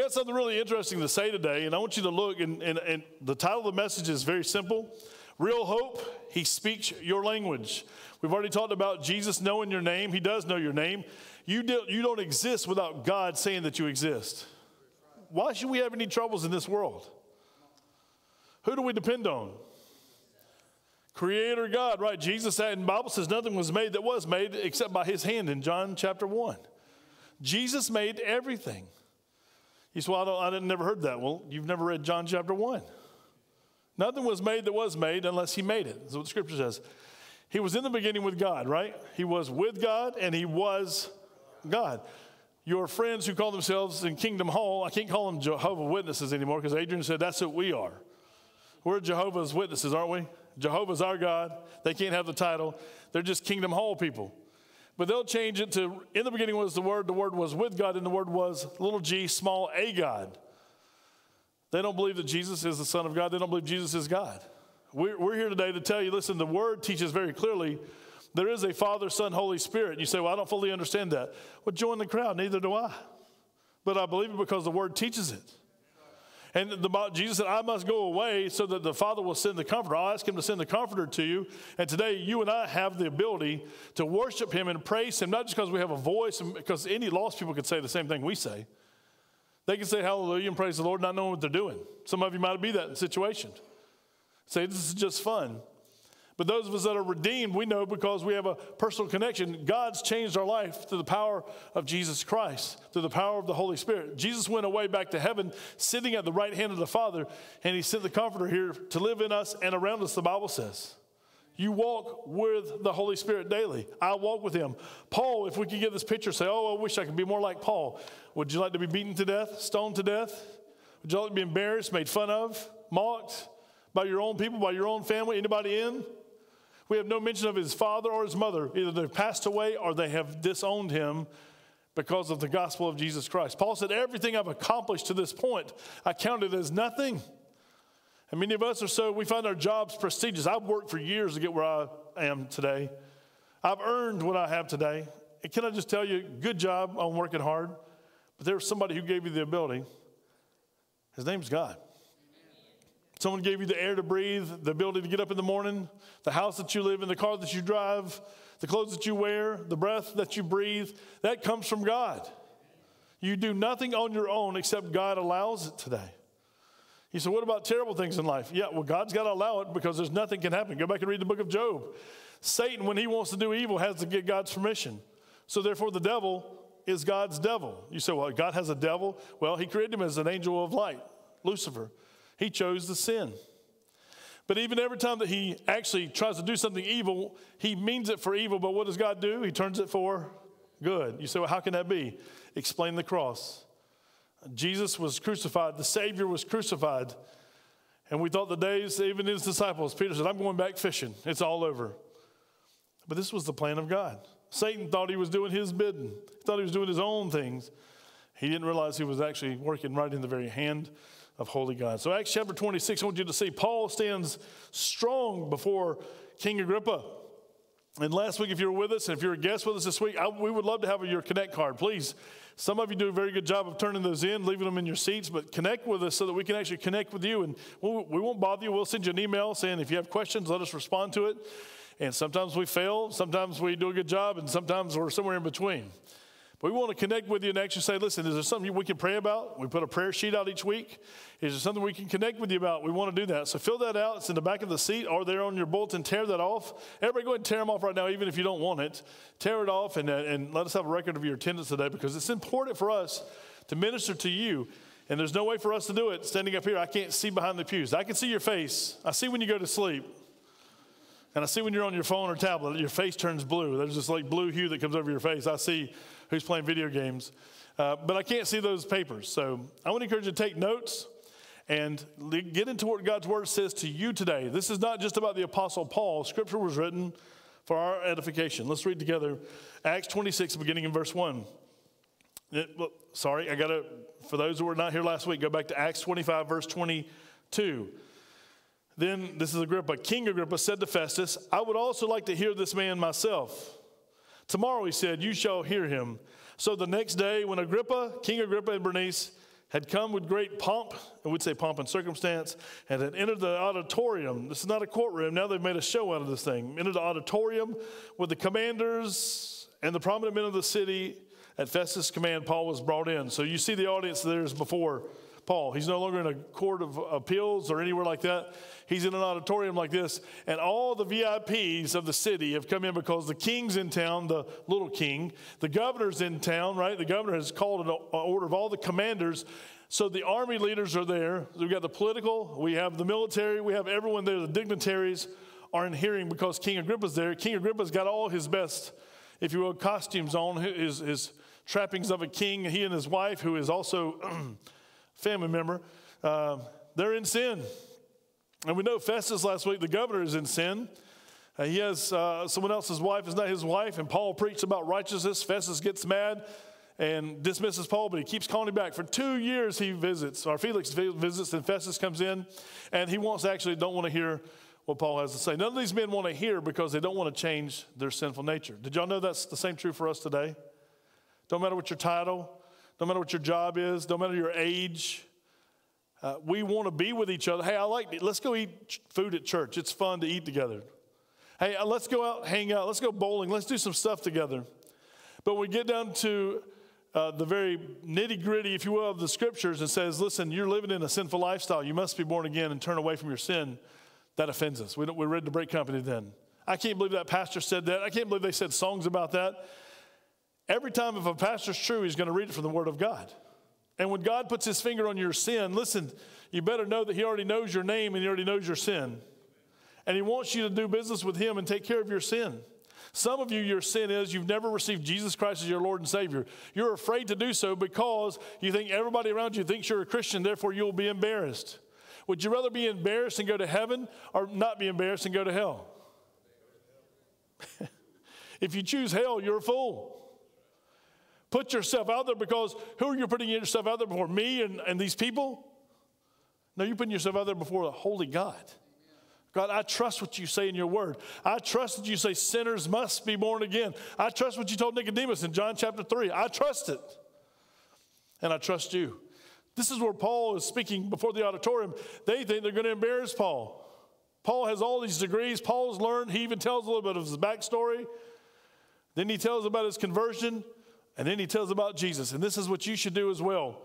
We got something really interesting to say today, and I want you to look, and, and, and the title of the message is very simple Real Hope, He Speaks Your Language. We've already talked about Jesus knowing your name, He does know your name. You, do, you don't exist without God saying that you exist. Why should we have any troubles in this world? Who do we depend on? Creator God, right? Jesus said, the Bible says nothing was made that was made except by his hand in John chapter 1. Jesus made everything. He said, Well, I, I never heard that. Well, you've never read John chapter 1. Nothing was made that was made unless he made it. That's what the scripture says. He was in the beginning with God, right? He was with God and he was God. Your friends who call themselves in Kingdom Hall, I can't call them Jehovah Witnesses anymore because Adrian said that's what we are. We're Jehovah's Witnesses, aren't we? Jehovah's our God. They can't have the title. They're just Kingdom Hall people. But they'll change it to in the beginning was the Word, the Word was with God, and the Word was little g, small a God. They don't believe that Jesus is the Son of God. They don't believe Jesus is God. We're, we're here today to tell you listen, the Word teaches very clearly there is a Father, Son, Holy Spirit. You say, well, I don't fully understand that. Well, join the crowd. Neither do I. But I believe it because the Word teaches it. And the, Jesus said, I must go away so that the Father will send the Comforter. I'll ask Him to send the Comforter to you. And today, you and I have the ability to worship Him and praise Him, not just because we have a voice, because any lost people could say the same thing we say. They can say hallelujah and praise the Lord, not knowing what they're doing. Some of you might be that situation. Say, this is just fun. But those of us that are redeemed, we know because we have a personal connection. God's changed our life through the power of Jesus Christ, through the power of the Holy Spirit. Jesus went away back to heaven, sitting at the right hand of the Father, and He sent the Comforter here to live in us and around us, the Bible says. You walk with the Holy Spirit daily. I walk with Him. Paul, if we could get this picture, say, Oh, I wish I could be more like Paul. Would you like to be beaten to death, stoned to death? Would you like to be embarrassed, made fun of, mocked by your own people, by your own family, anybody in? We have no mention of his father or his mother. Either they've passed away or they have disowned him because of the gospel of Jesus Christ. Paul said, Everything I've accomplished to this point, I count it as nothing. And many of us are so, we find our jobs prestigious. I've worked for years to get where I am today. I've earned what I have today. And can I just tell you, good job on working hard, but there's somebody who gave you the ability. His name's God. Someone gave you the air to breathe, the ability to get up in the morning, the house that you live in, the car that you drive, the clothes that you wear, the breath that you breathe. That comes from God. You do nothing on your own except God allows it today. He said, What about terrible things in life? Yeah, well, God's got to allow it because there's nothing can happen. Go back and read the book of Job. Satan, when he wants to do evil, has to get God's permission. So therefore, the devil is God's devil. You say, Well, God has a devil? Well, he created him as an angel of light, Lucifer. He chose to sin. But even every time that he actually tries to do something evil, he means it for evil, but what does God do? He turns it for good. You say, well, how can that be? Explain the cross. Jesus was crucified, the Savior was crucified. And we thought the days, even his disciples, Peter said, I'm going back fishing. It's all over. But this was the plan of God. Satan thought he was doing his bidding, he thought he was doing his own things. He didn't realize he was actually working right in the very hand of holy God. So, Acts chapter 26, I want you to see Paul stands strong before King Agrippa. And last week, if you were with us, and if you're a guest with us this week, I, we would love to have your Connect card. Please, some of you do a very good job of turning those in, leaving them in your seats, but connect with us so that we can actually connect with you. And we'll, we won't bother you. We'll send you an email saying if you have questions, let us respond to it. And sometimes we fail, sometimes we do a good job, and sometimes we're somewhere in between. We want to connect with you and actually say, listen, is there something we can pray about? We put a prayer sheet out each week. Is there something we can connect with you about? We want to do that. So fill that out. It's in the back of the seat or there on your bulletin. Tear that off. Everybody go ahead and tear them off right now, even if you don't want it. Tear it off and, and let us have a record of your attendance today because it's important for us to minister to you. And there's no way for us to do it standing up here. I can't see behind the pews. I can see your face. I see when you go to sleep. And I see when you're on your phone or tablet, your face turns blue. There's this like blue hue that comes over your face. I see who's playing video games. Uh, but I can't see those papers. So I want to encourage you to take notes and get into what God's word says to you today. This is not just about the Apostle Paul. Scripture was written for our edification. Let's read together Acts 26, beginning in verse 1. It, well, sorry, I got to, for those who were not here last week, go back to Acts 25, verse 22. Then, this is Agrippa. King Agrippa said to Festus, I would also like to hear this man myself. Tomorrow, he said, you shall hear him. So the next day, when Agrippa, King Agrippa and Bernice had come with great pomp, I would say pomp and circumstance, and had entered the auditorium. This is not a courtroom. Now they've made a show out of this thing. Entered the auditorium with the commanders and the prominent men of the city. At Festus' command, Paul was brought in. So you see the audience there is before Paul. He's no longer in a court of appeals or anywhere like that. He's in an auditorium like this, and all the VIPs of the city have come in because the king's in town, the little king. The governor's in town, right? The governor has called an order of all the commanders. So the army leaders are there. We've got the political, we have the military, we have everyone there. The dignitaries are in hearing because King Agrippa's there. King Agrippa's got all his best, if you will, costumes on, his, his trappings of a king. He and his wife, who is also family member, uh, they're in sin. And we know Festus last week, the governor is in sin. Uh, he has uh, someone else's wife, is not his wife, and Paul preached about righteousness. Festus gets mad and dismisses Paul, but he keeps calling him back. For two years, he visits, or Felix visits, and Festus comes in, and he wants actually don't want to hear what Paul has to say. None of these men want to hear because they don't want to change their sinful nature. Did y'all know that's the same true for us today? Don't matter what your title, don't matter what your job is, don't matter your age, uh, we want to be with each other. Hey, I like it. Let's go eat food at church. It's fun to eat together. Hey, uh, let's go out, hang out. Let's go bowling. Let's do some stuff together. But we get down to uh, the very nitty gritty, if you will, of the scriptures and says, listen, you're living in a sinful lifestyle. You must be born again and turn away from your sin. That offends us. We, we're ready to break company then. I can't believe that pastor said that. I can't believe they said songs about that. Every time if a pastor's true, he's going to read it from the Word of God. And when God puts his finger on your sin, listen, you better know that he already knows your name and he already knows your sin. And he wants you to do business with him and take care of your sin. Some of you, your sin is you've never received Jesus Christ as your Lord and Savior. You're afraid to do so because you think everybody around you thinks you're a Christian, therefore you'll be embarrassed. Would you rather be embarrassed and go to heaven or not be embarrassed and go to hell? if you choose hell, you're a fool. Put yourself out there because who are you putting yourself out there before? Me and, and these people? No, you're putting yourself out there before the holy God. God, I trust what you say in your word. I trust that you say sinners must be born again. I trust what you told Nicodemus in John chapter 3. I trust it. And I trust you. This is where Paul is speaking before the auditorium. They think they're going to embarrass Paul. Paul has all these degrees. Paul's learned. He even tells a little bit of his backstory. Then he tells about his conversion. And then he tells about Jesus. And this is what you should do as well.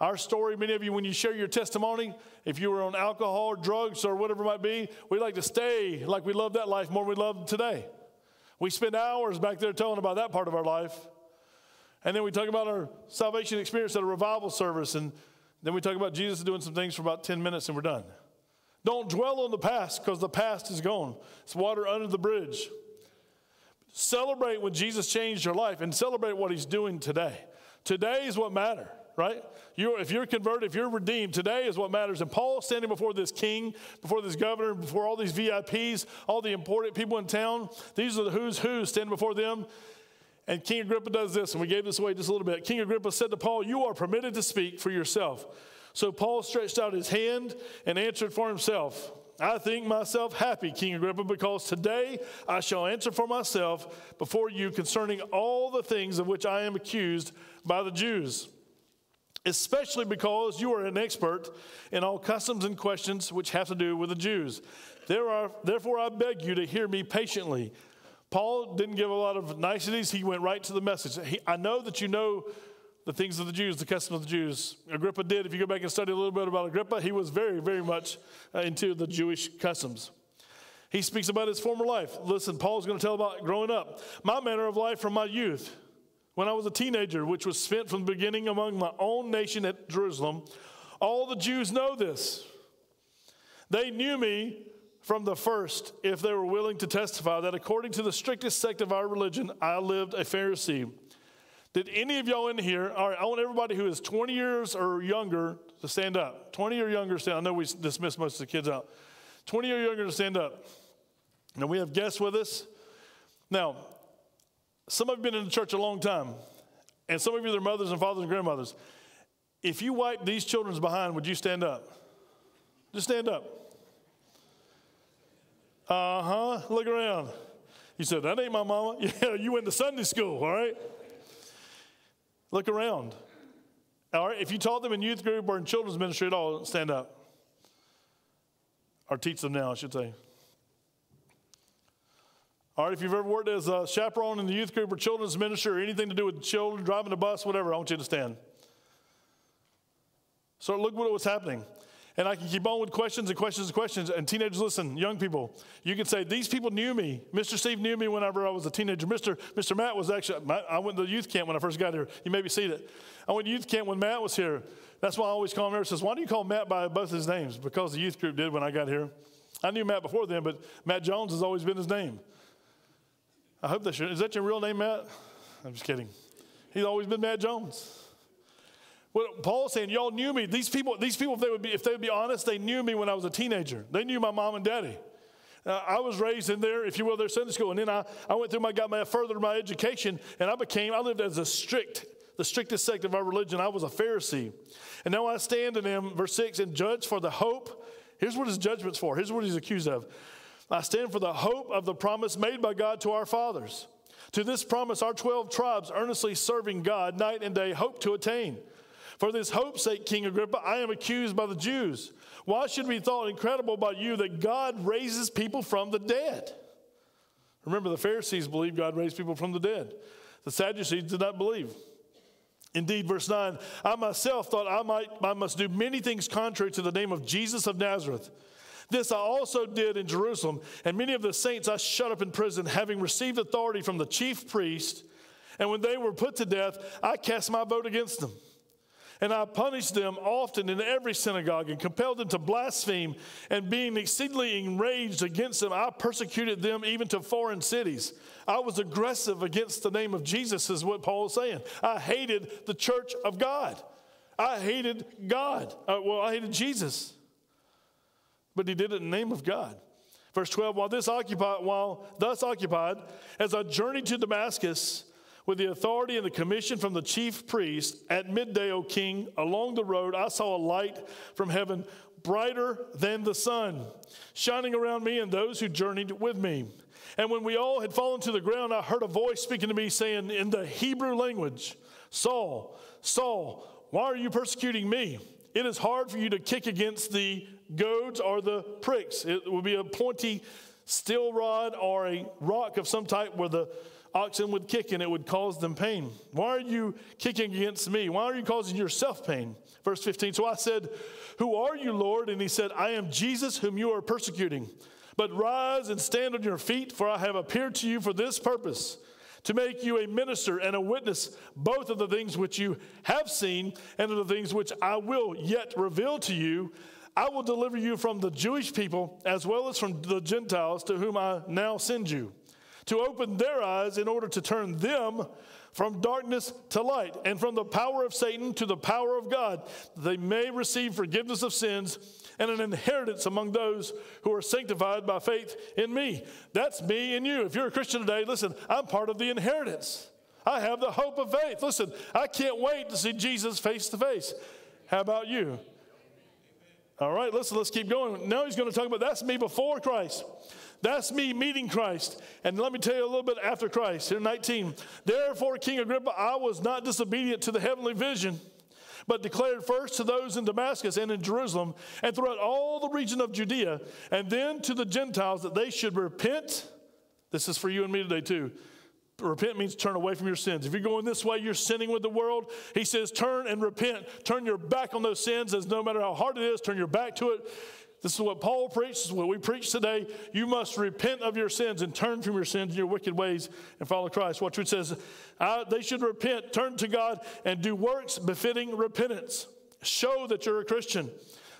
Our story, many of you, when you share your testimony, if you were on alcohol or drugs or whatever it might be, we like to stay like we love that life more than we love today. We spend hours back there telling about that part of our life. And then we talk about our salvation experience at a revival service. And then we talk about Jesus doing some things for about 10 minutes and we're done. Don't dwell on the past because the past is gone. It's water under the bridge. Celebrate when Jesus changed your life and celebrate what he's doing today. Today is what matters, right? You're, if you're converted, if you're redeemed, today is what matters. And Paul standing before this king, before this governor, before all these VIPs, all the important people in town, these are the who's who standing before them. And King Agrippa does this, and we gave this away just a little bit. King Agrippa said to Paul, You are permitted to speak for yourself. So Paul stretched out his hand and answered for himself. I think myself happy, King Agrippa, because today I shall answer for myself before you concerning all the things of which I am accused by the Jews, especially because you are an expert in all customs and questions which have to do with the Jews. There are, therefore, I beg you to hear me patiently. Paul didn't give a lot of niceties, he went right to the message. He, I know that you know the things of the Jews, the customs of the Jews. Agrippa did. If you go back and study a little bit about Agrippa, he was very, very much uh, into the Jewish customs. He speaks about his former life. Listen, Paul's going to tell about growing up. My manner of life from my youth, when I was a teenager, which was spent from the beginning among my own nation at Jerusalem, all the Jews know this. They knew me from the first if they were willing to testify that according to the strictest sect of our religion, I lived a Pharisee. Did any of y'all in here? All right, I want everybody who is 20 years or younger to stand up. 20 or younger, stand. I know we dismissed most of the kids out. 20 or younger to stand up. Now we have guests with us. Now, some have been in the church a long time, and some of you are mothers and fathers and grandmothers. If you wipe these children's behind, would you stand up? Just stand up. Uh huh. Look around. You said, That ain't my mama. Yeah, you went to Sunday school, all right? Look around. All right, if you taught them in youth group or in children's ministry at all, stand up. Or teach them now, I should say. All right, if you've ever worked as a chaperone in the youth group or children's ministry or anything to do with children, driving a bus, whatever, I want you to stand. So look what was happening. And I can keep on with questions and questions and questions. And teenagers, listen, young people, you can say, These people knew me. Mr. Steve knew me whenever I was a teenager. Mr. Mr. Matt was actually, I went to the youth camp when I first got here. You maybe seen it. I went to youth camp when Matt was here. That's why I always call him Says, Why do you call Matt by both his names? Because the youth group did when I got here. I knew Matt before then, but Matt Jones has always been his name. I hope that's your, is that your real name, Matt? I'm just kidding. He's always been Matt Jones. What Paul's saying, y'all knew me. These people, these people, if they would be, if they would be honest, they knew me when I was a teenager. They knew my mom and daddy. Uh, I was raised in there, if you will, their Sunday school, and then I, I went through my got my further my education, and I became I lived as a strict, the strictest sect of our religion. I was a Pharisee, and now I stand in him, verse six, and judge for the hope. Here's what his judgment's for. Here's what he's accused of. I stand for the hope of the promise made by God to our fathers. To this promise, our 12 tribes, earnestly serving God night and day, hope to attain. For this hope's sake, King Agrippa, I am accused by the Jews. Why should it be thought incredible by you that God raises people from the dead? Remember, the Pharisees believed God raised people from the dead. The Sadducees did not believe. Indeed, verse 9, I myself thought I might I must do many things contrary to the name of Jesus of Nazareth. This I also did in Jerusalem, and many of the saints I shut up in prison, having received authority from the chief priest. And when they were put to death, I cast my vote against them. And I punished them often in every synagogue and compelled them to blaspheme. And being exceedingly enraged against them, I persecuted them even to foreign cities. I was aggressive against the name of Jesus, is what Paul is saying. I hated the church of God. I hated God. Uh, well, I hated Jesus. But he did it in the name of God. Verse 12, while this occupied, while thus occupied, as I journeyed to Damascus, with the authority and the commission from the chief priest, at midday, O king, along the road, I saw a light from heaven, brighter than the sun, shining around me and those who journeyed with me. And when we all had fallen to the ground, I heard a voice speaking to me, saying in the Hebrew language, Saul, Saul, why are you persecuting me? It is hard for you to kick against the goads or the pricks. It would be a pointy steel rod or a rock of some type where the oxen would kick and it would cause them pain. Why are you kicking against me? Why are you causing yourself pain? Verse 15. So I said, Who are you, Lord? And he said, I am Jesus whom you are persecuting. But rise and stand on your feet, for I have appeared to you for this purpose to make you a minister and a witness both of the things which you have seen and of the things which I will yet reveal to you. I will deliver you from the Jewish people as well as from the Gentiles to whom I now send you to open their eyes in order to turn them from darkness to light and from the power of Satan to the power of God, they may receive forgiveness of sins and an inheritance among those who are sanctified by faith in me. That's me and you. If you're a Christian today, listen, I'm part of the inheritance. I have the hope of faith. Listen, I can't wait to see Jesus face to face. How about you? All right, listen, let's keep going. Now he's going to talk about that's me before Christ. That's me meeting Christ. And let me tell you a little bit after Christ. Here, 19, therefore, King Agrippa, I was not disobedient to the heavenly vision, but declared first to those in Damascus and in Jerusalem and throughout all the region of Judea, and then to the Gentiles that they should repent. This is for you and me today, too. Repent means turn away from your sins. If you're going this way, you're sinning with the world. He says, turn and repent. Turn your back on those sins, as no matter how hard it is, turn your back to it. This is what Paul preached. This is what we preach today. You must repent of your sins and turn from your sins and your wicked ways and follow Christ. Watch what it says. they should repent, turn to God, and do works befitting repentance. Show that you're a Christian.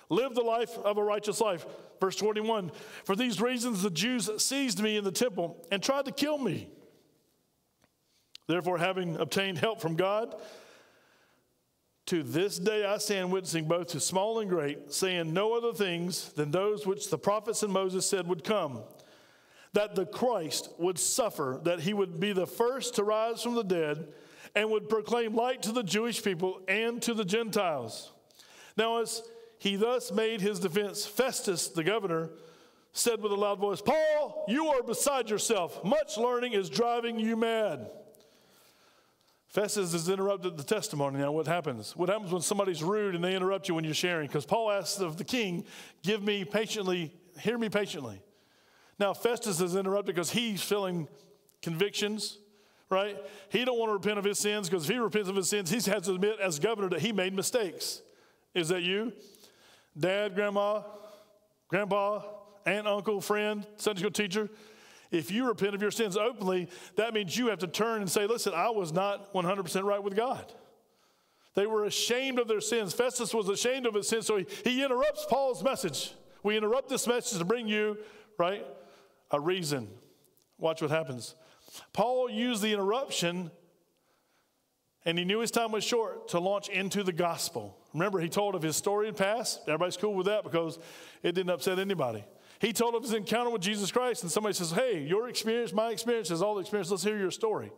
Live the life of a righteous life. Verse 21 For these reasons, the Jews seized me in the temple and tried to kill me. Therefore, having obtained help from God, to this day I stand witnessing both to small and great, saying no other things than those which the prophets and Moses said would come that the Christ would suffer, that he would be the first to rise from the dead, and would proclaim light to the Jewish people and to the Gentiles. Now, as he thus made his defense, Festus, the governor, said with a loud voice, Paul, you are beside yourself. Much learning is driving you mad. Festus has interrupted the testimony. Now, what happens? What happens when somebody's rude and they interrupt you when you're sharing? Because Paul asks of the king, Give me patiently, hear me patiently. Now, Festus is interrupted because he's feeling convictions, right? He don't want to repent of his sins because if he repents of his sins, he has to admit as governor that he made mistakes. Is that you? Dad, grandma, grandpa, aunt, uncle, friend, Sunday school teacher? If you repent of your sins openly, that means you have to turn and say, listen, I was not 100% right with God. They were ashamed of their sins. Festus was ashamed of his sins, so he, he interrupts Paul's message. We interrupt this message to bring you, right, a reason. Watch what happens. Paul used the interruption, and he knew his time was short to launch into the gospel. Remember, he told of his story in past. Everybody's cool with that because it didn't upset anybody. He told of his encounter with Jesus Christ, and somebody says, Hey, your experience, my experience is all the experience. Let's hear your story.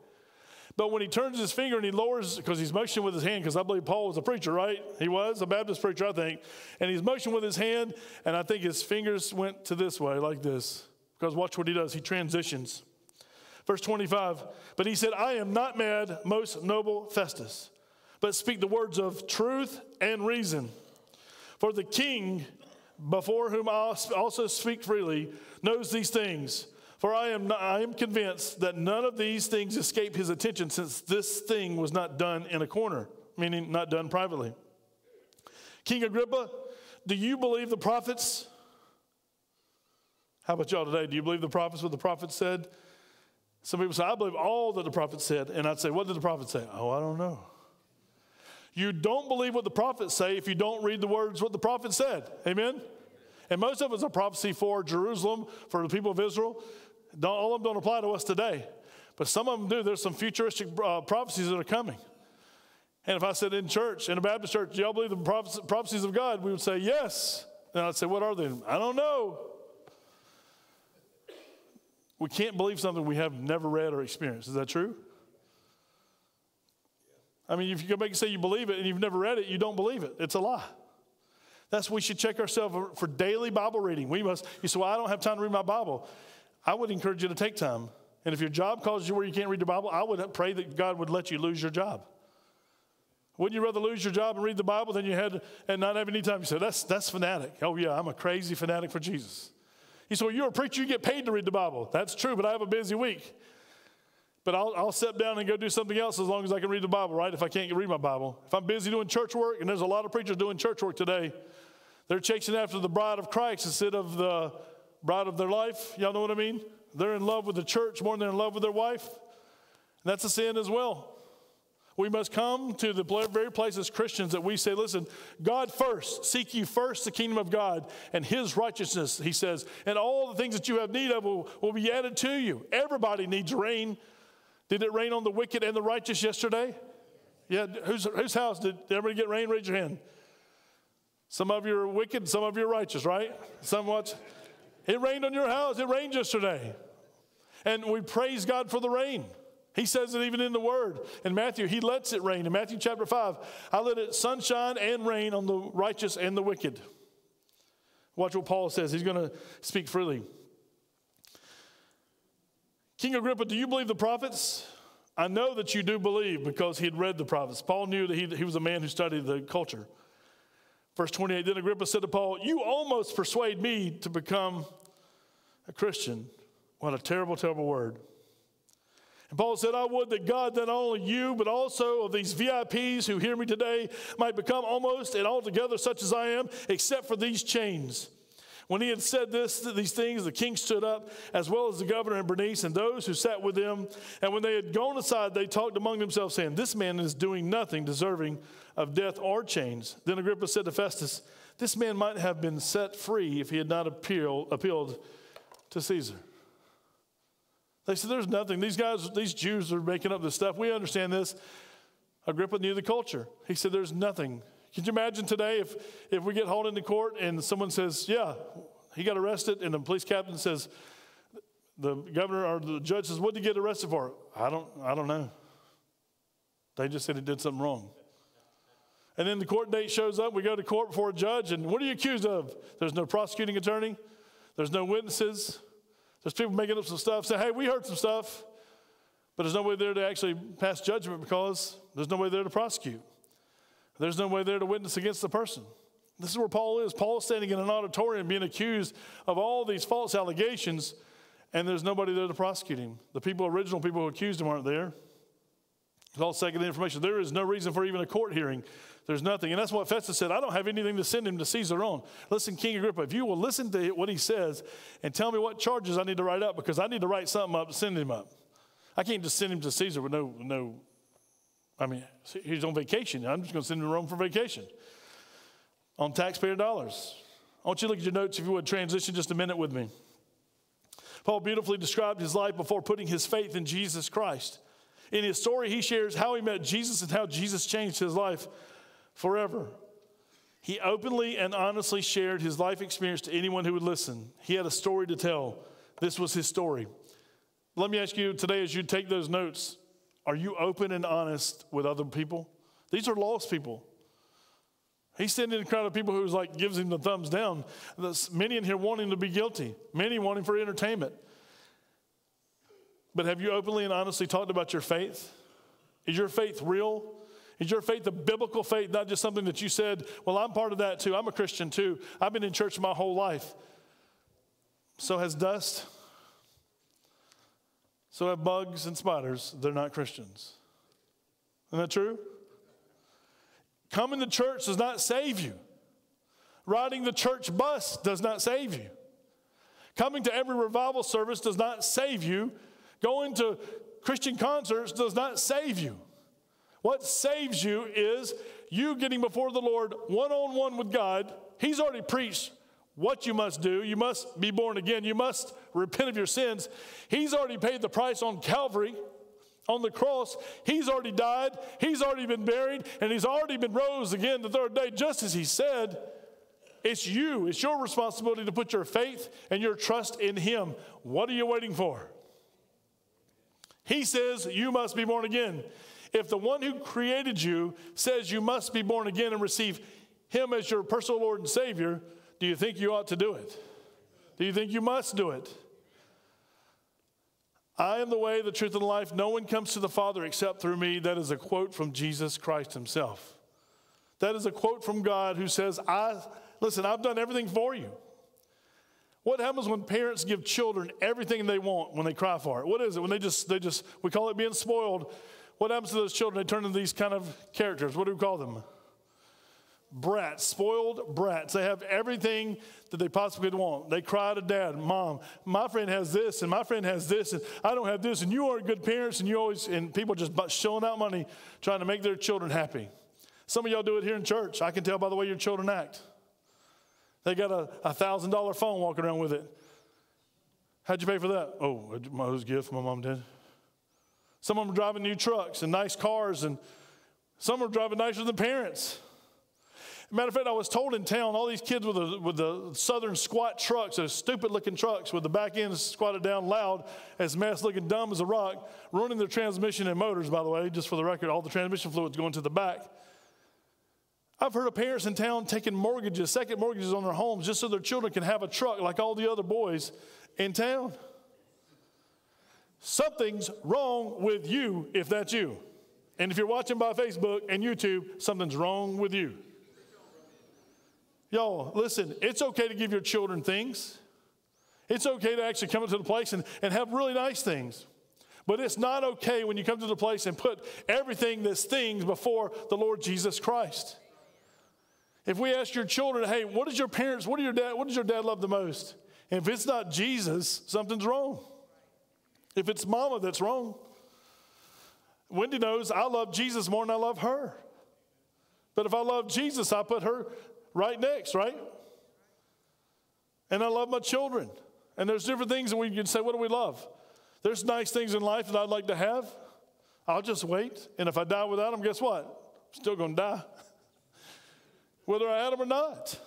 But when he turns his finger and he lowers, because he's motioning with his hand, because I believe Paul was a preacher, right? He was a Baptist preacher, I think. And he's motioning with his hand, and I think his fingers went to this way, like this. Because watch what he does. He transitions. Verse 25, but he said, I am not mad, most noble Festus, but speak the words of truth and reason. For the king before whom I also speak freely, knows these things. For I am, not, I am convinced that none of these things escape his attention, since this thing was not done in a corner, meaning not done privately. King Agrippa, do you believe the prophets? How about y'all today? Do you believe the prophets, what the prophets said? Some people say, I believe all that the prophets said. And I'd say, What did the prophet say? Oh, I don't know. You don't believe what the prophets say if you don't read the words what the prophet said. Amen? And most of it's a prophecy for Jerusalem, for the people of Israel. Don't, all of them don't apply to us today. But some of them do. There's some futuristic uh, prophecies that are coming. And if I said in church, in a Baptist church, do y'all believe the prophecies of God? We would say yes. And I'd say, what are they? I don't know. We can't believe something we have never read or experienced. Is that true? I mean, if you go back and say you believe it and you've never read it, you don't believe it. It's a lie. That's we should check ourselves for daily Bible reading. We must, you say, well, I don't have time to read my Bible. I would encourage you to take time. And if your job causes you where you can't read the Bible, I would pray that God would let you lose your job. Wouldn't you rather lose your job and read the Bible than you had and not have any time? You say, that's, that's fanatic. Oh, yeah, I'm a crazy fanatic for Jesus. You say, well, you're a preacher, you get paid to read the Bible. That's true, but I have a busy week. But I'll, I'll step down and go do something else as long as I can read the Bible, right? If I can't read my Bible. If I'm busy doing church work, and there's a lot of preachers doing church work today, they're chasing after the bride of Christ instead of the bride of their life. Y'all know what I mean? They're in love with the church more than they're in love with their wife. And that's a sin as well. We must come to the very place as Christians that we say, listen, God first, seek you first the kingdom of God and his righteousness, he says, and all the things that you have need of will, will be added to you. Everybody needs rain. Did it rain on the wicked and the righteous yesterday? Yeah, whose, whose house did, did everybody get rain? Raise your hand. Some of you are wicked, some of you are righteous, right? Some Somewhat. It rained on your house. It rained yesterday. And we praise God for the rain. He says it even in the word. In Matthew, he lets it rain. In Matthew chapter 5, I let it sunshine and rain on the righteous and the wicked. Watch what Paul says. He's going to speak freely. King Agrippa, do you believe the prophets? I know that you do believe because he had read the prophets. Paul knew that he, he was a man who studied the culture. Verse 28 Then Agrippa said to Paul, You almost persuade me to become a Christian. What a terrible, terrible word. And Paul said, I would that God, not only you, but also of these VIPs who hear me today, might become almost and altogether such as I am, except for these chains. When he had said this, these things, the king stood up, as well as the governor and Bernice and those who sat with him. And when they had gone aside, they talked among themselves, saying, This man is doing nothing deserving of death or chains. Then Agrippa said to Festus, This man might have been set free if he had not appeal, appealed to Caesar. They said, There's nothing. These guys, these Jews are making up this stuff. We understand this. Agrippa knew the culture. He said, There's nothing can you imagine today if, if we get hauled into court and someone says, Yeah, he got arrested, and the police captain says, the governor or the judge says, What did he get arrested for? I don't, I don't know. They just said he did something wrong. And then the court date shows up. We go to court before a judge, and what are you accused of? There's no prosecuting attorney, there's no witnesses, there's people making up some stuff, say, Hey, we heard some stuff. But there's no way there to actually pass judgment because there's no way there to prosecute. There's no way there to witness against the person. This is where Paul is. Paul is standing in an auditorium being accused of all these false allegations, and there's nobody there to prosecute him. The people, original people who accused him aren't there. It's all secondary information. There is no reason for even a court hearing. There's nothing. And that's what Festus said. I don't have anything to send him to Caesar on. Listen, King Agrippa, if you will listen to what he says and tell me what charges I need to write up, because I need to write something up to send him up. I can't just send him to Caesar with no, no I mean, he's on vacation. I'm just going to send him to Rome for vacation on taxpayer dollars. I want you to look at your notes if you would transition just a minute with me. Paul beautifully described his life before putting his faith in Jesus Christ. In his story, he shares how he met Jesus and how Jesus changed his life forever. He openly and honestly shared his life experience to anyone who would listen. He had a story to tell. This was his story. Let me ask you today as you take those notes are you open and honest with other people? These are lost people. He's sitting in a crowd of people who's like gives him the thumbs down. Many in here wanting to be guilty, many wanting for entertainment. But have you openly and honestly talked about your faith? Is your faith real? Is your faith a biblical faith, not just something that you said, well, I'm part of that too. I'm a Christian too. I've been in church my whole life. So has dust. So have bugs and spiders. They're not Christians. Isn't that true? Coming to church does not save you. Riding the church bus does not save you. Coming to every revival service does not save you. Going to Christian concerts does not save you. What saves you is you getting before the Lord one on one with God. He's already preached what you must do. You must be born again. You must repent of your sins. He's already paid the price on Calvary, on the cross. He's already died. He's already been buried, and he's already been rose again the third day, just as he said. It's you, it's your responsibility to put your faith and your trust in him. What are you waiting for? He says you must be born again. If the one who created you says you must be born again and receive him as your personal Lord and Savior, do you think you ought to do it? Do you think you must do it? I am the way, the truth, and the life. No one comes to the Father except through me. That is a quote from Jesus Christ himself. That is a quote from God who says, I listen, I've done everything for you. What happens when parents give children everything they want when they cry for it? What is it? When they just they just we call it being spoiled. What happens to those children? They turn into these kind of characters. What do we call them? Brats, spoiled brats. They have everything that they possibly could want. They cry to dad, mom, my friend has this and my friend has this and I don't have this and you aren't good parents and you always, and people just shelling out money trying to make their children happy. Some of y'all do it here in church. I can tell by the way your children act. They got a, a thousand dollar phone walking around with it. How'd you pay for that? Oh, my gift, my mom did. Some of them are driving new trucks and nice cars, and some are driving nicer than parents. Matter of fact, I was told in town all these kids with the, with the southern squat trucks, those stupid looking trucks with the back end squatted down loud, as mess looking dumb as a rock, ruining their transmission and motors, by the way, just for the record, all the transmission fluids going to the back. I've heard of parents in town taking mortgages, second mortgages on their homes, just so their children can have a truck like all the other boys in town. Something's wrong with you if that's you. And if you're watching by Facebook and YouTube, something's wrong with you. Y'all, listen, it's okay to give your children things. It's okay to actually come into the place and, and have really nice things. But it's not okay when you come to the place and put everything that's things before the Lord Jesus Christ. If we ask your children, hey, what does your parents, what do your dad, what does your dad love the most? And if it's not Jesus, something's wrong. If it's mama that's wrong. Wendy knows I love Jesus more than I love her. But if I love Jesus, I put her right next, right? And I love my children. And there's different things that we can say, what do we love? There's nice things in life that I'd like to have. I'll just wait. And if I die without them, guess what? I'm still going to die. Whether I had them or not.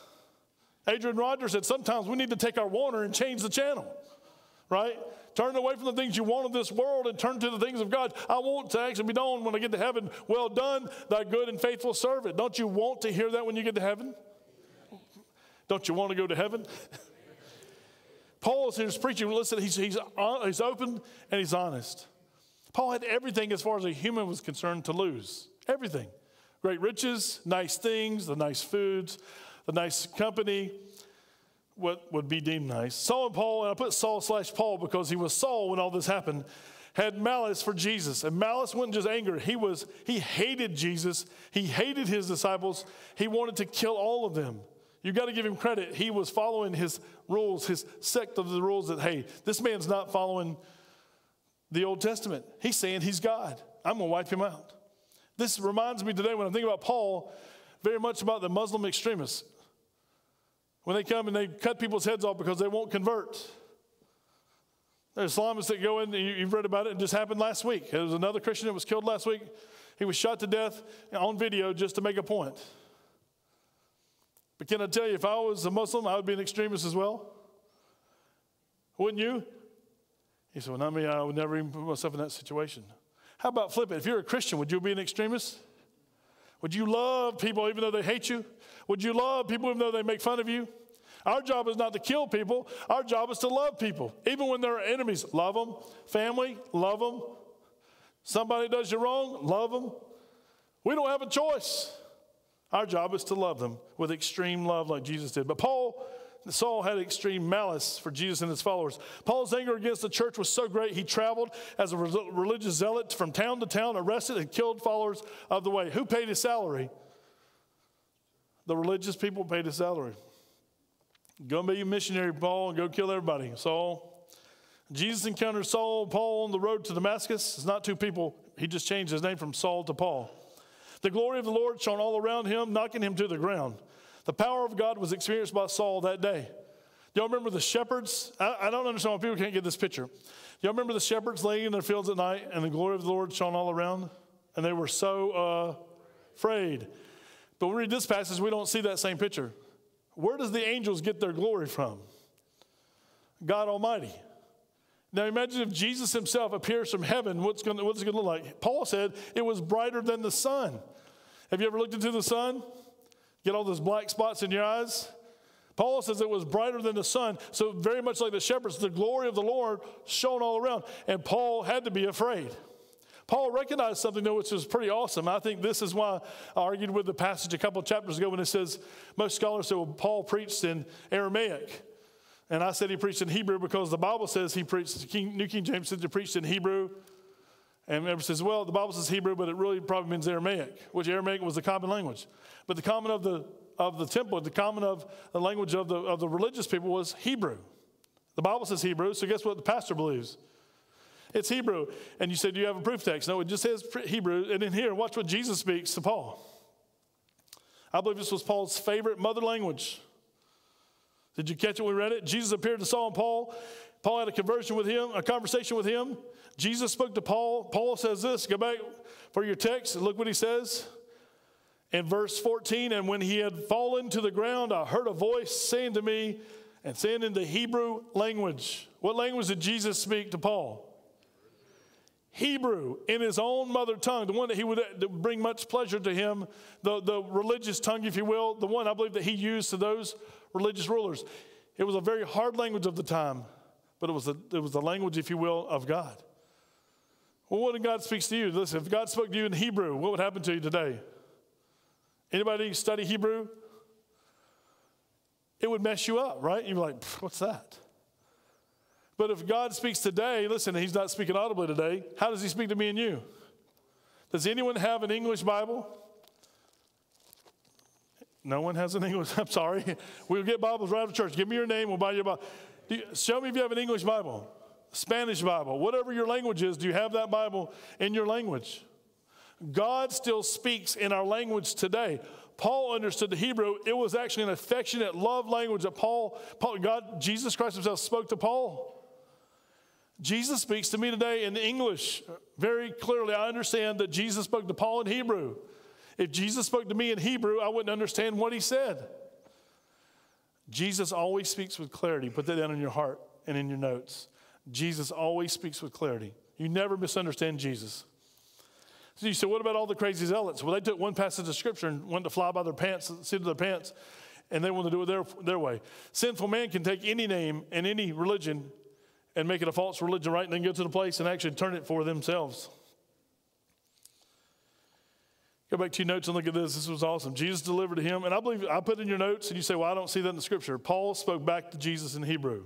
Adrian Rogers said sometimes we need to take our Warner and change the channel, right? Turn away from the things you want of this world and turn to the things of God. I want to actually be known when I get to heaven. Well done, thy good and faithful servant. Don't you want to hear that when you get to heaven? Don't you want to go to heaven? Paul is here preaching. Listen, he's, he's, uh, he's open and he's honest. Paul had everything as far as a human was concerned to lose. Everything. Great riches, nice things, the nice foods, the nice company, what would be deemed nice. Saul and Paul, and I put Saul slash Paul because he was Saul when all this happened, had malice for Jesus. And malice wasn't just anger. He was, he hated Jesus. He hated his disciples. He wanted to kill all of them. You got to give him credit. He was following his rules, his sect of the rules that, hey, this man's not following the Old Testament. He's saying he's God. I'm going to wipe him out. This reminds me today when I'm thinking about Paul, very much about the Muslim extremists. When they come and they cut people's heads off because they won't convert. There's Islamists that go in, you've read about it, it just happened last week. There was another Christian that was killed last week. He was shot to death on video just to make a point. But can I tell you, if I was a Muslim, I would be an extremist as well. Wouldn't you? He said, Well, not me, I would never even put myself in that situation. How about flip it? If you're a Christian, would you be an extremist? Would you love people even though they hate you? Would you love people even though they make fun of you? Our job is not to kill people. Our job is to love people, even when they're enemies. Love them. Family, love them. Somebody does you wrong, love them. We don't have a choice. Our job is to love them with extreme love, like Jesus did. But Paul, Saul had extreme malice for Jesus and his followers. Paul's anger against the church was so great, he traveled as a religious zealot from town to town, arrested and killed followers of the way. Who paid his salary? The religious people paid his salary. Go be a missionary, Paul, and go kill everybody. Saul. Jesus encountered Saul, Paul on the road to Damascus. It's not two people. He just changed his name from Saul to Paul. The glory of the Lord shone all around him, knocking him to the ground. The power of God was experienced by Saul that day. Y'all remember the shepherds? I, I, don't understand why people can't get this picture. Y'all remember the shepherds laying in their fields at night and the glory of the Lord shone all around? And they were so uh, afraid. But when we read this passage, we don't see that same picture. Where does the angels get their glory from? God Almighty. Now imagine if Jesus himself appears from heaven, what's, going what's it going to look like? Paul said it was brighter than the sun. Have you ever looked into the sun? Get all those black spots in your eyes? Paul says it was brighter than the sun. So, very much like the shepherds, the glory of the Lord shone all around. And Paul had to be afraid. Paul recognized something, though, which was pretty awesome. I think this is why I argued with the passage a couple chapters ago when it says, most scholars say, well, Paul preached in Aramaic. And I said he preached in Hebrew because the Bible says he preached, King, New King James says he preached in Hebrew. And everyone says, well, the Bible says Hebrew, but it really probably means Aramaic, which Aramaic was the common language. But the common of the, of the temple, the common of the language of the, of the religious people was Hebrew. The Bible says Hebrew, so guess what the pastor believes? It's Hebrew. And you said, Do you have a proof text? No, it just says Hebrew. And in here, watch what Jesus speaks to Paul. I believe this was Paul's favorite mother language. Did you catch it we read it? Jesus appeared to Saul and Paul. Paul had a conversion with him, a conversation with him. Jesus spoke to Paul. Paul says this, go back for your text and look what he says. In verse 14, and when he had fallen to the ground, I heard a voice saying to me, and saying in the Hebrew language. What language did Jesus speak to Paul? Hebrew in his own mother tongue, the one that he would bring much pleasure to him, the, the religious tongue, if you will, the one I believe that he used to those religious rulers. It was a very hard language of the time, but it was, a, it was the language, if you will, of God. Well, what if God speaks to you? Listen, if God spoke to you in Hebrew, what would happen to you today? Anybody study Hebrew? It would mess you up, right? You're like, what's that? But if God speaks today, listen, He's not speaking audibly today. How does He speak to me and you? Does anyone have an English Bible? No one has an English. I'm sorry. We'll get Bibles right out of church. Give me your name. We'll buy you a Bible. You, show me if you have an English Bible, Spanish Bible, whatever your language is. Do you have that Bible in your language? God still speaks in our language today. Paul understood the Hebrew. It was actually an affectionate love language that Paul, Paul God, Jesus Christ himself spoke to Paul. Jesus speaks to me today in English very clearly. I understand that Jesus spoke to Paul in Hebrew. If Jesus spoke to me in Hebrew, I wouldn't understand what he said. Jesus always speaks with clarity. Put that down in your heart and in your notes. Jesus always speaks with clarity. You never misunderstand Jesus. So you say, what about all the crazy zealots? Well, they took one passage of scripture and wanted to fly by their pants, sit of their pants, and they wanted to do it their, their way. Sinful man can take any name and any religion and make it a false religion, right? And then go to the place and actually turn it for themselves. Go back to your notes and look at this. This was awesome. Jesus delivered to him, and I believe I put in your notes, and you say, Well, I don't see that in the scripture. Paul spoke back to Jesus in Hebrew.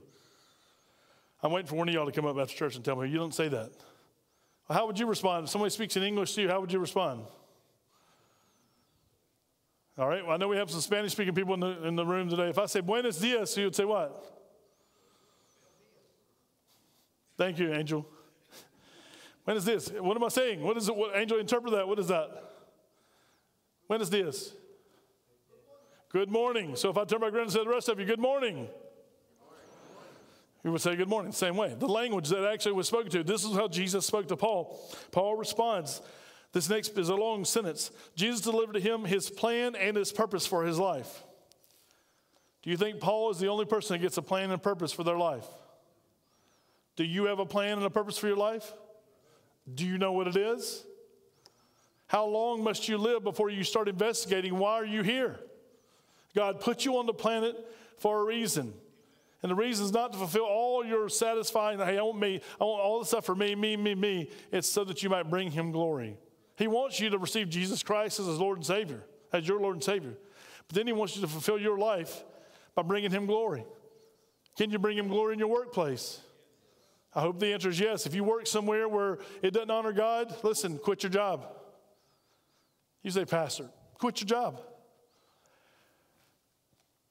I'm waiting for one of y'all to come up after church and tell me, You don't say that. Well, how would you respond? If somebody speaks in English to you, how would you respond? All right, well, I know we have some Spanish speaking people in the, in the room today. If I say buenos dias, you would say what? Thank you, Angel. When is this? What am I saying? What is it? What, Angel, interpret that. What is that? When is this? Good morning. So if I turn my around and say the rest of you, good morning. You would say good morning, same way. The language that actually was spoken to, this is how Jesus spoke to Paul. Paul responds. This next is a long sentence. Jesus delivered to him his plan and his purpose for his life. Do you think Paul is the only person that gets a plan and purpose for their life? Do you have a plan and a purpose for your life? Do you know what it is? How long must you live before you start investigating why are you here? God put you on the planet for a reason. And the reason is not to fulfill all your satisfying, hey, I want me, I want all the stuff for me, me, me, me. It's so that you might bring him glory. He wants you to receive Jesus Christ as his Lord and Savior, as your Lord and Savior. But then he wants you to fulfill your life by bringing him glory. Can you bring him glory in your workplace? I hope the answer is yes. If you work somewhere where it doesn't honor God, listen, quit your job. You say, Pastor, quit your job.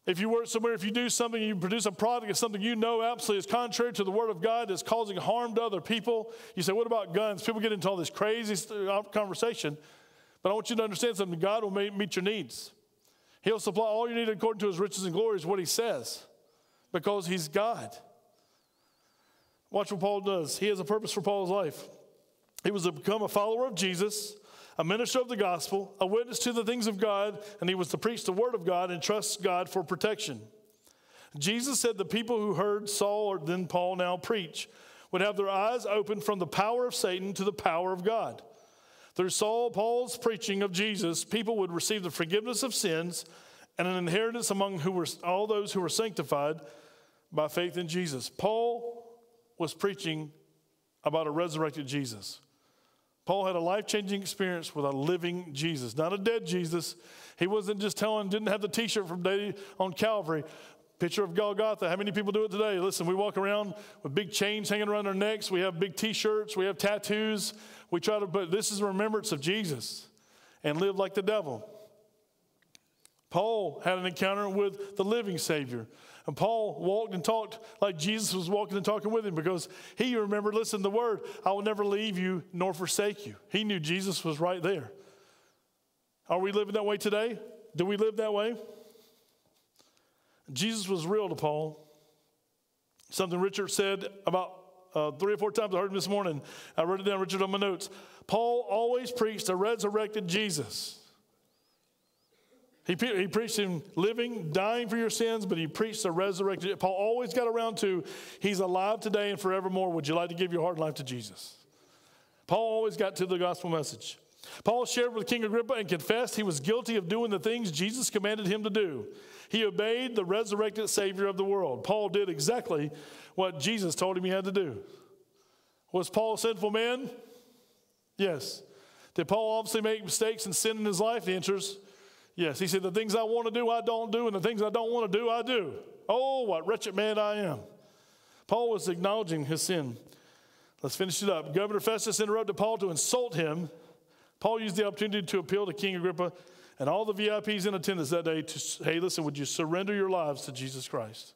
If you work somewhere, if you do something, you produce a product of something you know absolutely is contrary to the Word of God, that's causing harm to other people. You say, What about guns? People get into all this crazy uh, conversation. But I want you to understand something God will meet your needs. He'll supply all you need according to His riches and glory, is what He says, because He's God. Watch what Paul does. He has a purpose for Paul's life. He was to become a follower of Jesus a minister of the gospel, a witness to the things of God, and he was to preach the word of God and trust God for protection. Jesus said the people who heard Saul or then Paul now preach would have their eyes opened from the power of Satan to the power of God. Through Saul, Paul's preaching of Jesus, people would receive the forgiveness of sins and an inheritance among who were all those who were sanctified by faith in Jesus. Paul was preaching about a resurrected Jesus. Paul had a life changing experience with a living Jesus, not a dead Jesus. He wasn't just telling, didn't have the t shirt from day on Calvary. Picture of Golgotha. How many people do it today? Listen, we walk around with big chains hanging around our necks. We have big t shirts. We have tattoos. We try to, but this is a remembrance of Jesus and live like the devil. Paul had an encounter with the living Savior. And Paul walked and talked like Jesus was walking and talking with him because he remembered, listen, the word, I will never leave you nor forsake you. He knew Jesus was right there. Are we living that way today? Do we live that way? Jesus was real to Paul. Something Richard said about uh, three or four times I heard him this morning. I wrote it down, Richard, on my notes. Paul always preached a resurrected Jesus. He, he preached him living, dying for your sins, but he preached the resurrected. Paul always got around to, he's alive today and forevermore. Would you like to give your heart and life to Jesus? Paul always got to the gospel message. Paul shared with King Agrippa and confessed he was guilty of doing the things Jesus commanded him to do. He obeyed the resurrected Savior of the world. Paul did exactly what Jesus told him he had to do. Was Paul a sinful man? Yes. Did Paul obviously make mistakes and sin in his life? The answer is Yes, he said, The things I want to do, I don't do, and the things I don't want to do, I do. Oh, what wretched man I am. Paul was acknowledging his sin. Let's finish it up. Governor Festus interrupted Paul to insult him. Paul used the opportunity to appeal to King Agrippa and all the VIPs in attendance that day to, hey, listen, would you surrender your lives to Jesus Christ?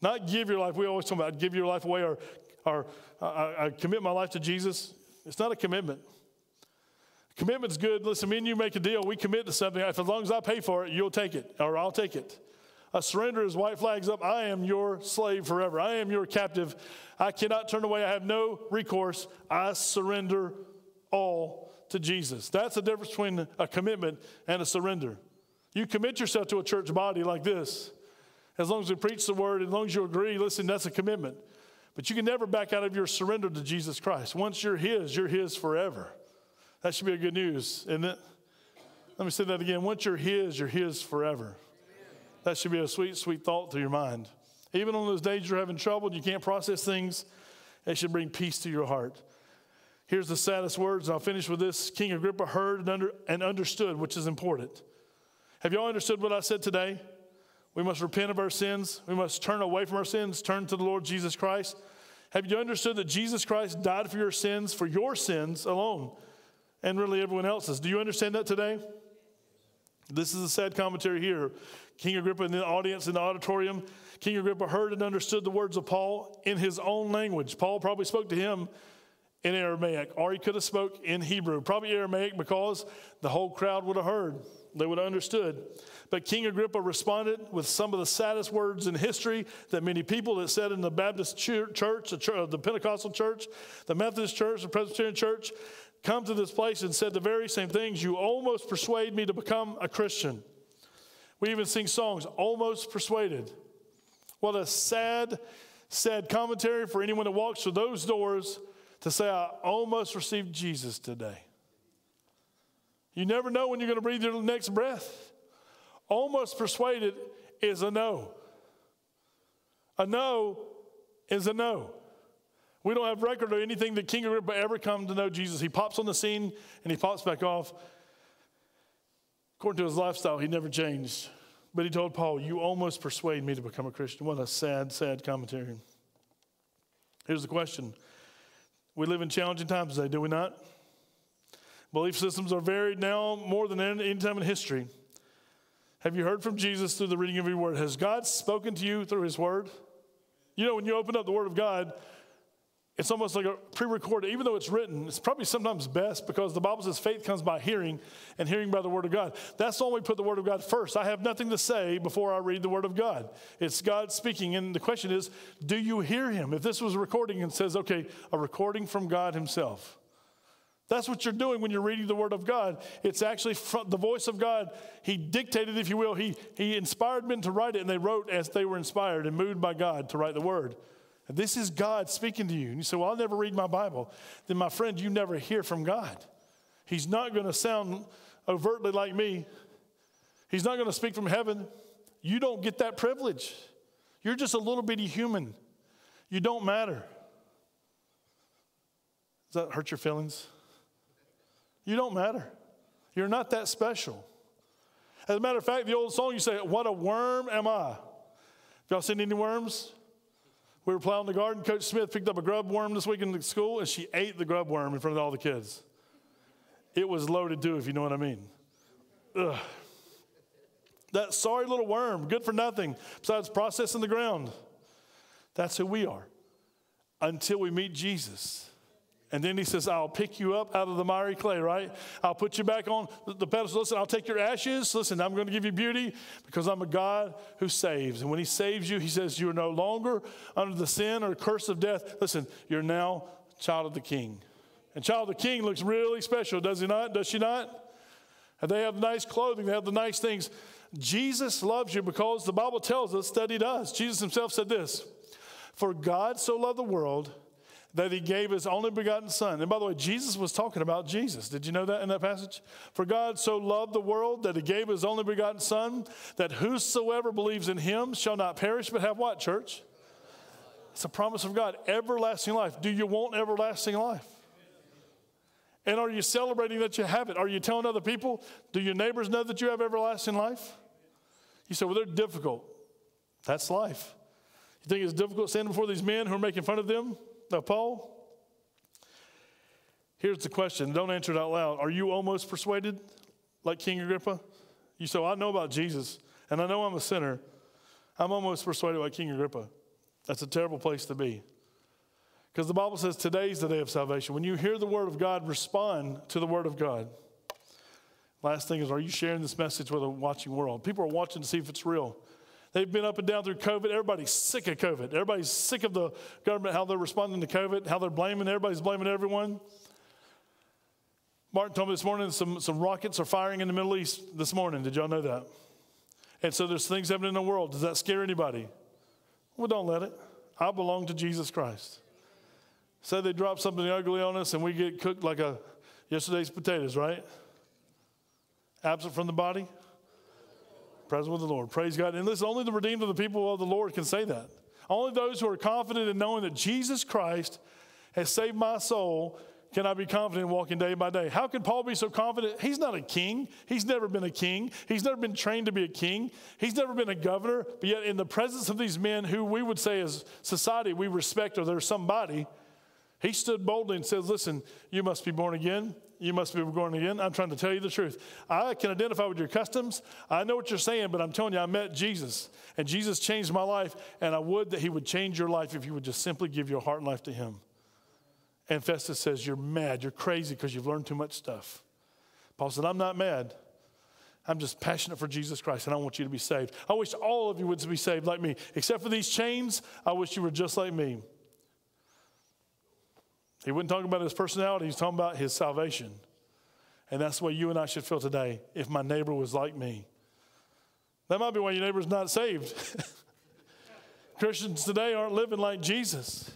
Not give your life. We always talk about give your life away or, or uh, I commit my life to Jesus. It's not a commitment. Commitment's good. Listen, me and you make a deal. We commit to something. If as long as I pay for it, you'll take it, or I'll take it. A surrender is white flags up. I am your slave forever. I am your captive. I cannot turn away. I have no recourse. I surrender all to Jesus. That's the difference between a commitment and a surrender. You commit yourself to a church body like this. As long as we preach the word, as long as you agree, listen, that's a commitment. But you can never back out of your surrender to Jesus Christ. Once you're His, you're His forever. That should be a good news, isn't it? Let me say that again. Once you're His, you're His forever. That should be a sweet, sweet thought to your mind. Even on those days you're having trouble and you can't process things, it should bring peace to your heart. Here's the saddest words, and I'll finish with this. King Agrippa heard and, under, and understood, which is important. Have y'all understood what I said today? We must repent of our sins. We must turn away from our sins, turn to the Lord Jesus Christ. Have you understood that Jesus Christ died for your sins, for your sins alone, and really everyone else's? Do you understand that today? This is a sad commentary here. King Agrippa in the audience in the auditorium, King Agrippa heard and understood the words of Paul in his own language. Paul probably spoke to him in Aramaic, or he could have spoke in Hebrew, probably Aramaic because the whole crowd would have heard. They would have understood. But King Agrippa responded with some of the saddest words in history that many people that said in the Baptist church, the, the Pentecostal church, the Methodist church, the Presbyterian church, come to this place and said the very same things. You almost persuade me to become a Christian. We even sing songs, almost persuaded. What a sad, sad commentary for anyone that walks through those doors to say, I almost received Jesus today. You never know when you're going to breathe your next breath. Almost persuaded is a no. A no is a no. We don't have record of anything that King Agrippa ever come to know Jesus. He pops on the scene and he pops back off. According to his lifestyle, he never changed. But he told Paul, You almost persuade me to become a Christian. What a sad, sad commentary. Here's the question We live in challenging times today, do we not? Belief systems are varied now more than any time in history. Have you heard from Jesus through the reading of your word? Has God spoken to you through his word? You know, when you open up the word of God, it's almost like a pre recorded, even though it's written, it's probably sometimes best because the Bible says faith comes by hearing and hearing by the Word of God. That's why we put the Word of God first. I have nothing to say before I read the Word of God. It's God speaking. And the question is, do you hear Him? If this was a recording and says, okay, a recording from God Himself, that's what you're doing when you're reading the Word of God. It's actually the voice of God. He dictated, if you will, he, he inspired men to write it, and they wrote as they were inspired and moved by God to write the Word. This is God speaking to you. And you say, Well, I'll never read my Bible. Then, my friend, you never hear from God. He's not going to sound overtly like me, He's not going to speak from heaven. You don't get that privilege. You're just a little bitty human. You don't matter. Does that hurt your feelings? You don't matter. You're not that special. As a matter of fact, the old song you say, What a worm am I? Have y'all seen any worms? We were plowing the garden. Coach Smith picked up a grub worm this week in the school, and she ate the grub worm in front of all the kids. It was loaded too, if you know what I mean. Ugh. That sorry little worm, good for nothing besides processing the ground. That's who we are until we meet Jesus. And then he says, I'll pick you up out of the miry clay, right? I'll put you back on the pedestal. Listen, I'll take your ashes. Listen, I'm going to give you beauty because I'm a God who saves. And when he saves you, he says, You are no longer under the sin or curse of death. Listen, you're now child of the king. And child of the king looks really special, does he not? Does she not? And they have nice clothing, they have the nice things. Jesus loves you because the Bible tells us that he does. Jesus himself said this For God so loved the world that he gave his only begotten son. And by the way, Jesus was talking about Jesus. Did you know that in that passage? For God so loved the world that he gave his only begotten son, that whosoever believes in him shall not perish, but have what, church? It's a promise of God, everlasting life. Do you want everlasting life? And are you celebrating that you have it? Are you telling other people? Do your neighbors know that you have everlasting life? You say, well, they're difficult. That's life. You think it's difficult standing before these men who are making fun of them? Now, Paul, here's the question. Don't answer it out loud. Are you almost persuaded, like King Agrippa? You say, well, I know about Jesus, and I know I'm a sinner. I'm almost persuaded like King Agrippa. That's a terrible place to be. Because the Bible says today's the day of salvation. When you hear the word of God, respond to the word of God. Last thing is, are you sharing this message with a watching world? People are watching to see if it's real. They've been up and down through COVID. Everybody's sick of COVID. Everybody's sick of the government, how they're responding to COVID, how they're blaming. Everybody's blaming everyone. Martin told me this morning some, some rockets are firing in the Middle East this morning. Did y'all know that? And so there's things happening in the world. Does that scare anybody? Well, don't let it. I belong to Jesus Christ. Say they drop something ugly on us and we get cooked like a yesterday's potatoes, right? Absent from the body, Present with the Lord. Praise God. And listen, only the redeemed of the people of the Lord can say that. Only those who are confident in knowing that Jesus Christ has saved my soul can I be confident in walking day by day. How could Paul be so confident? He's not a king. He's never been a king. He's never been trained to be a king. He's never been a governor. But yet, in the presence of these men who we would say as society we respect or they're somebody, he stood boldly and says, Listen, you must be born again. You must be born again. I'm trying to tell you the truth. I can identify with your customs. I know what you're saying, but I'm telling you, I met Jesus, and Jesus changed my life, and I would that he would change your life if you would just simply give your heart and life to him. And Festus says, You're mad. You're crazy because you've learned too much stuff. Paul said, I'm not mad. I'm just passionate for Jesus Christ and I want you to be saved. I wish all of you would be saved like me. Except for these chains, I wish you were just like me. He wasn't talking about his personality, he's talking about his salvation. And that's the way you and I should feel today if my neighbor was like me. That might be why your neighbor's not saved. Christians today aren't living like Jesus.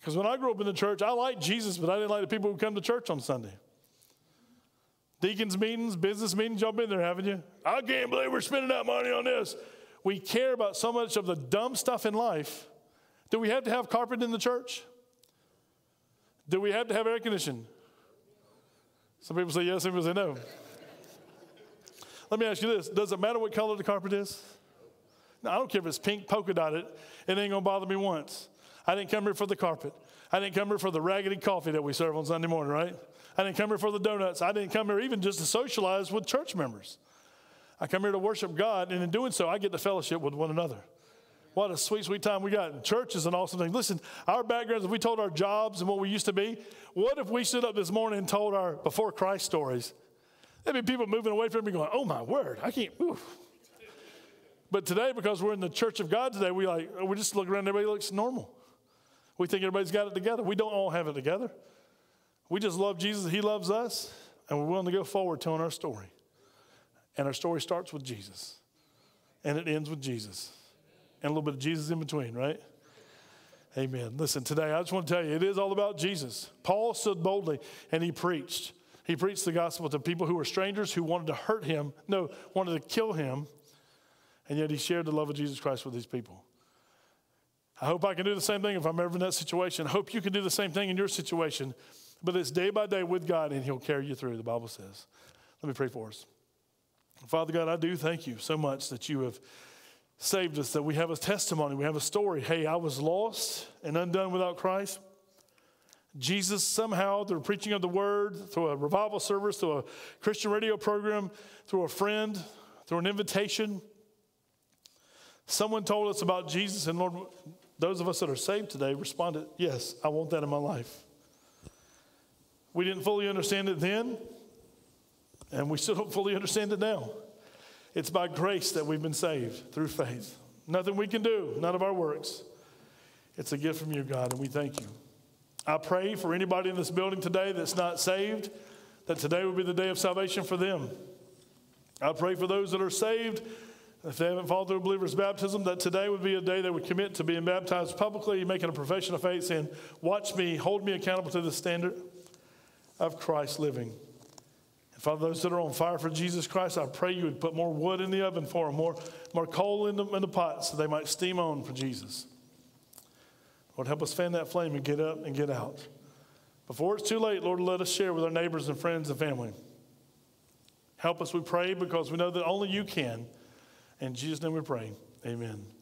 Because when I grew up in the church, I liked Jesus, but I didn't like the people who come to church on Sunday. Deacons meetings, business meetings, y'all been there, haven't you? I can't believe we're spending that money on this. We care about so much of the dumb stuff in life. Do we have to have carpet in the church? Do we have to have air conditioning? Some people say yes, some people say no. Let me ask you this Does it matter what color the carpet is? No, I don't care if it's pink polka dotted, it ain't gonna bother me once. I didn't come here for the carpet. I didn't come here for the raggedy coffee that we serve on Sunday morning, right? I didn't come here for the donuts. I didn't come here even just to socialize with church members. I come here to worship God, and in doing so, I get to fellowship with one another. What a sweet, sweet time we got. Church is an awesome thing. Listen, our backgrounds, if we told our jobs and what we used to be, what if we stood up this morning and told our before Christ stories? There'd be people moving away from me going, oh my word, I can't, oof. But today, because we're in the church of God today, we like, we just look around, everybody looks normal. We think everybody's got it together. We don't all have it together. We just love Jesus, He loves us, and we're willing to go forward telling our story. And our story starts with Jesus, and it ends with Jesus, and a little bit of Jesus in between, right? Amen. Listen, today I just want to tell you, it is all about Jesus. Paul stood boldly and he preached. He preached the gospel to people who were strangers who wanted to hurt him, no, wanted to kill him, and yet he shared the love of Jesus Christ with these people. I hope I can do the same thing if I'm ever in that situation. I hope you can do the same thing in your situation. But it's day by day with God, and He'll carry you through, the Bible says. Let me pray for us. Father God, I do thank you so much that you have saved us, that we have a testimony, we have a story. Hey, I was lost and undone without Christ. Jesus, somehow, through preaching of the word, through a revival service, through a Christian radio program, through a friend, through an invitation, someone told us about Jesus, and Lord, those of us that are saved today responded, Yes, I want that in my life. We didn't fully understand it then, and we still don't fully understand it now. It's by grace that we've been saved through faith. Nothing we can do, none of our works. It's a gift from you, God, and we thank you. I pray for anybody in this building today that's not saved, that today will be the day of salvation for them. I pray for those that are saved if they haven't followed through believer's baptism, that today would be a day they would commit to being baptized publicly, making a profession of faith, saying, Watch me, hold me accountable to the standard of Christ living. And Father, those that are on fire for Jesus Christ, I pray you would put more wood in the oven for them, more, more coal in the, in the pot so they might steam on for Jesus. Lord, help us fan that flame and get up and get out. Before it's too late, Lord, let us share with our neighbors and friends and family. Help us, we pray, because we know that only you can. In Jesus' name we pray. Amen.